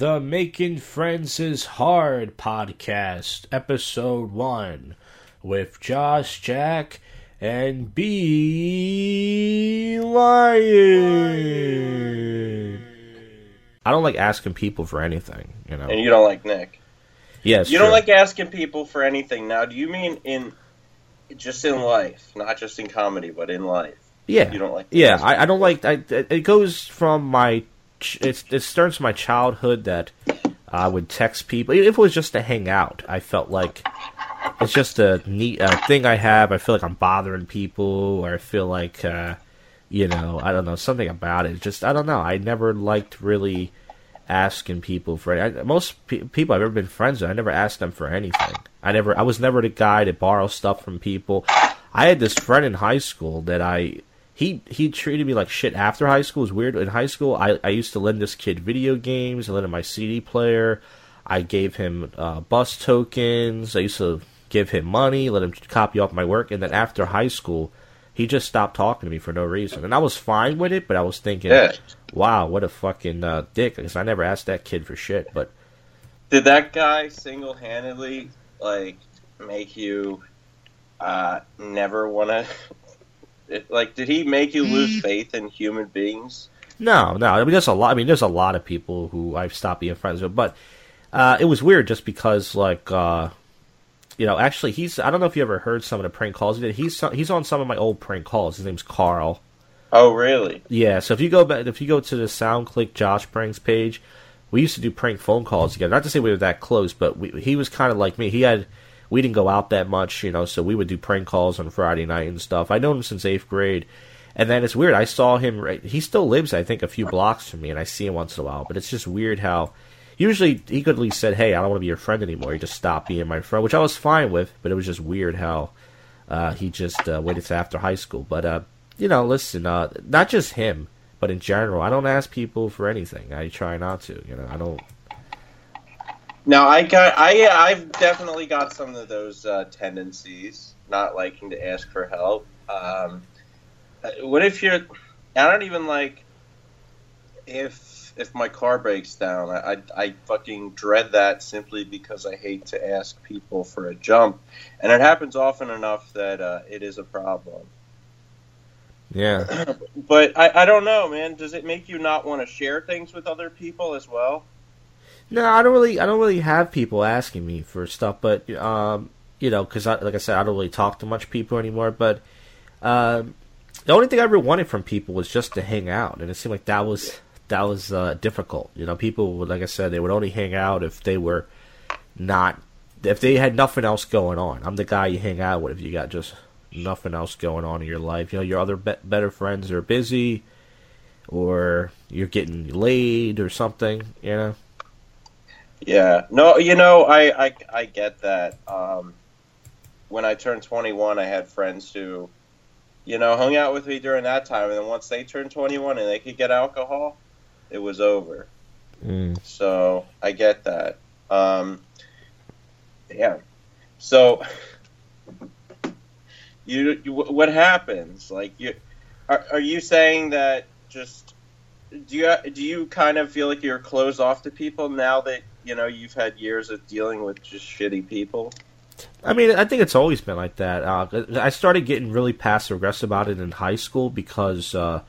the Making Friends is Hard podcast, episode one, with Josh, Jack, and B Lion. I don't like asking people for anything, you know. And you don't like Nick. Yes, You don't like asking people for anything. Now, do you mean in just in life, not just in comedy, but in life? Yeah, You don't like. Yeah, I, I don't like. I, it goes from my. It's, it starts my childhood that I would text people. If it was just to hang out, I felt like it's just a neat uh, thing I have. I feel like I'm bothering people, or I feel like, uh, you know, I don't know something about it. Just I don't know. I never liked really asking people for I, most pe- people I've ever been friends with. I never asked them for anything. I never. I was never the guy to borrow stuff from people. I had this friend in high school that I he he treated me like shit after high school. It was weird. In high school, I, I used to lend this kid video games. I lent him my CD player. I gave him uh, bus tokens. I used to give him money, let him copy off my work. And then after high school, he just stopped talking to me for no reason. And I was fine with it, but I was thinking, Yeah. wow, what a fucking uh, dick. Because I never asked that kid for shit. But Did that guy single-handedly like make you uh, never want to? Like, did he make you lose faith in human beings? No, no. I mean, there's a lot. I mean, there's a lot of people who I've stopped being friends with, but uh, it was weird just because, like, uh, you know, actually, he's. I don't know if you ever heard some of the prank calls he did. He's he's on some of my old prank calls. His name's Carl. Oh, really? Yeah. So if you go back, if you go to the SoundClick Josh pranks page, we used to do prank phone calls together. Not to say we were that close, but we, he was kind of like me. He had. We didn't go out that much, you know, so we would do prank calls on Friday night and stuff. I known him since eighth grade. And then it's weird. I saw him. Right, he still lives, I think, a few blocks from me, and I see him once in a while. But it's just weird how. Usually, he could at least said, "Hey, I don't want to be your friend anymore." He just stopped being my friend, which I was fine with. But it was just weird how uh, he just uh, waited till after high school. But uh, you know, listen, uh, not just him, but in general, I don't ask people for anything. I try not to. You know, I don't. Now, I got, I, I've definitely got some of those uh, tendencies, not liking to ask for help. Um, uh, what if you're? I don't even like if if my car breaks down. I, I I fucking dread that simply because I hate to ask people for a jump, and it happens often enough that uh, it is a problem. Yeah. But I, I don't know, man. Does it make you not want to share things with other people as well? No, I don't really. I don't really have people asking me for stuff, but um, you know, because like I said, I don't really talk to much people anymore. But um, the only thing I ever wanted from people was just to hang out, and it seemed like that was that was uh, difficult. You know, people would, like I said, they would only hang out if they were not if they had nothing else going on. I'm the guy you hang out with if you got just nothing else going on in your life. You know, your other be- better friends are busy, or you're getting laid or something. You know. Yeah. No, you know, I I, I get that. Um, when I turned 21, I had friends who, you know, hung out with me during that time, and then once they turned 21 and they could get alcohol, it was over. Mm. So I get that. Um, yeah. So you, you what happens? Like you are, are you saying that just do you do you kind of feel like you're closed off to people now that you know you've had years of dealing with just shitty people? I mean, I think it's always been like that. Uh, I started getting really passive aggressive about it in high school because uh,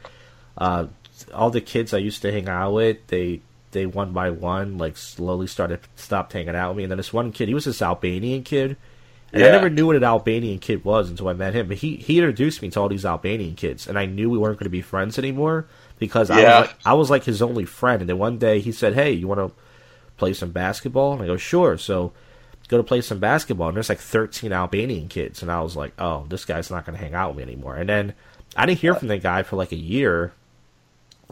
uh, all the kids I used to hang out with, they they one by one like slowly started stopped hanging out with me. And then this one kid, he was this Albanian kid, and I never knew what an Albanian kid was until I met him. But he he introduced me to all these Albanian kids, and I knew we weren't going to be friends anymore because I was like, I was like his only friend. And then one day he said, "Hey, you want to play some basketball?" And I go, "Sure." So go to play some basketball, and there's like 13 Albanian kids, and I was like, "Oh, this guy's not going to hang out with me anymore." And then I didn't hear from the guy for like a year,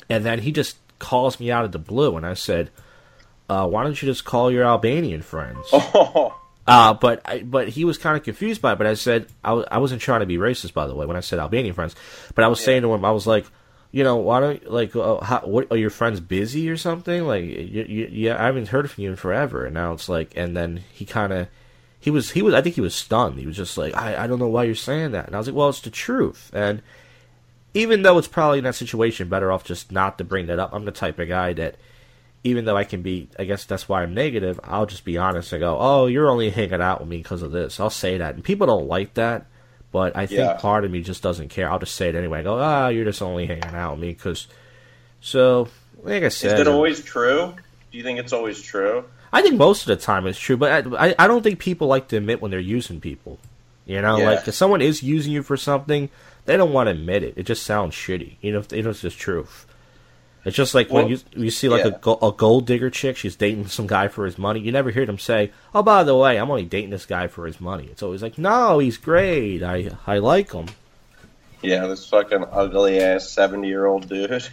and then he just calls me out of the blue, and I said, uh, "Why don't you just call your Albanian friends?" Oh, Uh, but I, but he was kind of confused by it. But I said I, w- I wasn't trying to be racist, by the way, when I said Albanian friends. But I was saying to him, I was like, you know, why don't you like, uh, how, what are your friends busy or something? Like, you, you, yeah, I haven't heard from you in forever, and now it's like, and then he kind of. He was, he was, I think he was stunned. He was just like, I, I don't know why you're saying that. And I was like, well, it's the truth. And even though it's probably in that situation better off just not to bring that up, I'm the type of guy that even though I can be, I guess that's why I'm negative. I'll just be honest and go, "Oh, you're only hanging out with me because of this." I'll say that, and people don't like that. But I think Yeah. part of me just doesn't care. I'll just say it anyway. I go, "Ah, you're just only hanging out with me because." So, like I said. Is it always true? Do you think it's always true? I think most of the time it's true, but I, I, don't think people like to admit when they're using people. You know, Yeah. like if someone is using you for something, they don't want to admit it. It just sounds shitty. You know, if you know it's just truth. It's just like when you you see like a, yeah. go- a gold digger chick, she's dating some guy for his money. You never hear them say, "Oh, by the way, I'm only dating this guy for his money." It's always like, "No, he's great. I I like him." Yeah, this fucking ugly ass seventy year old dude.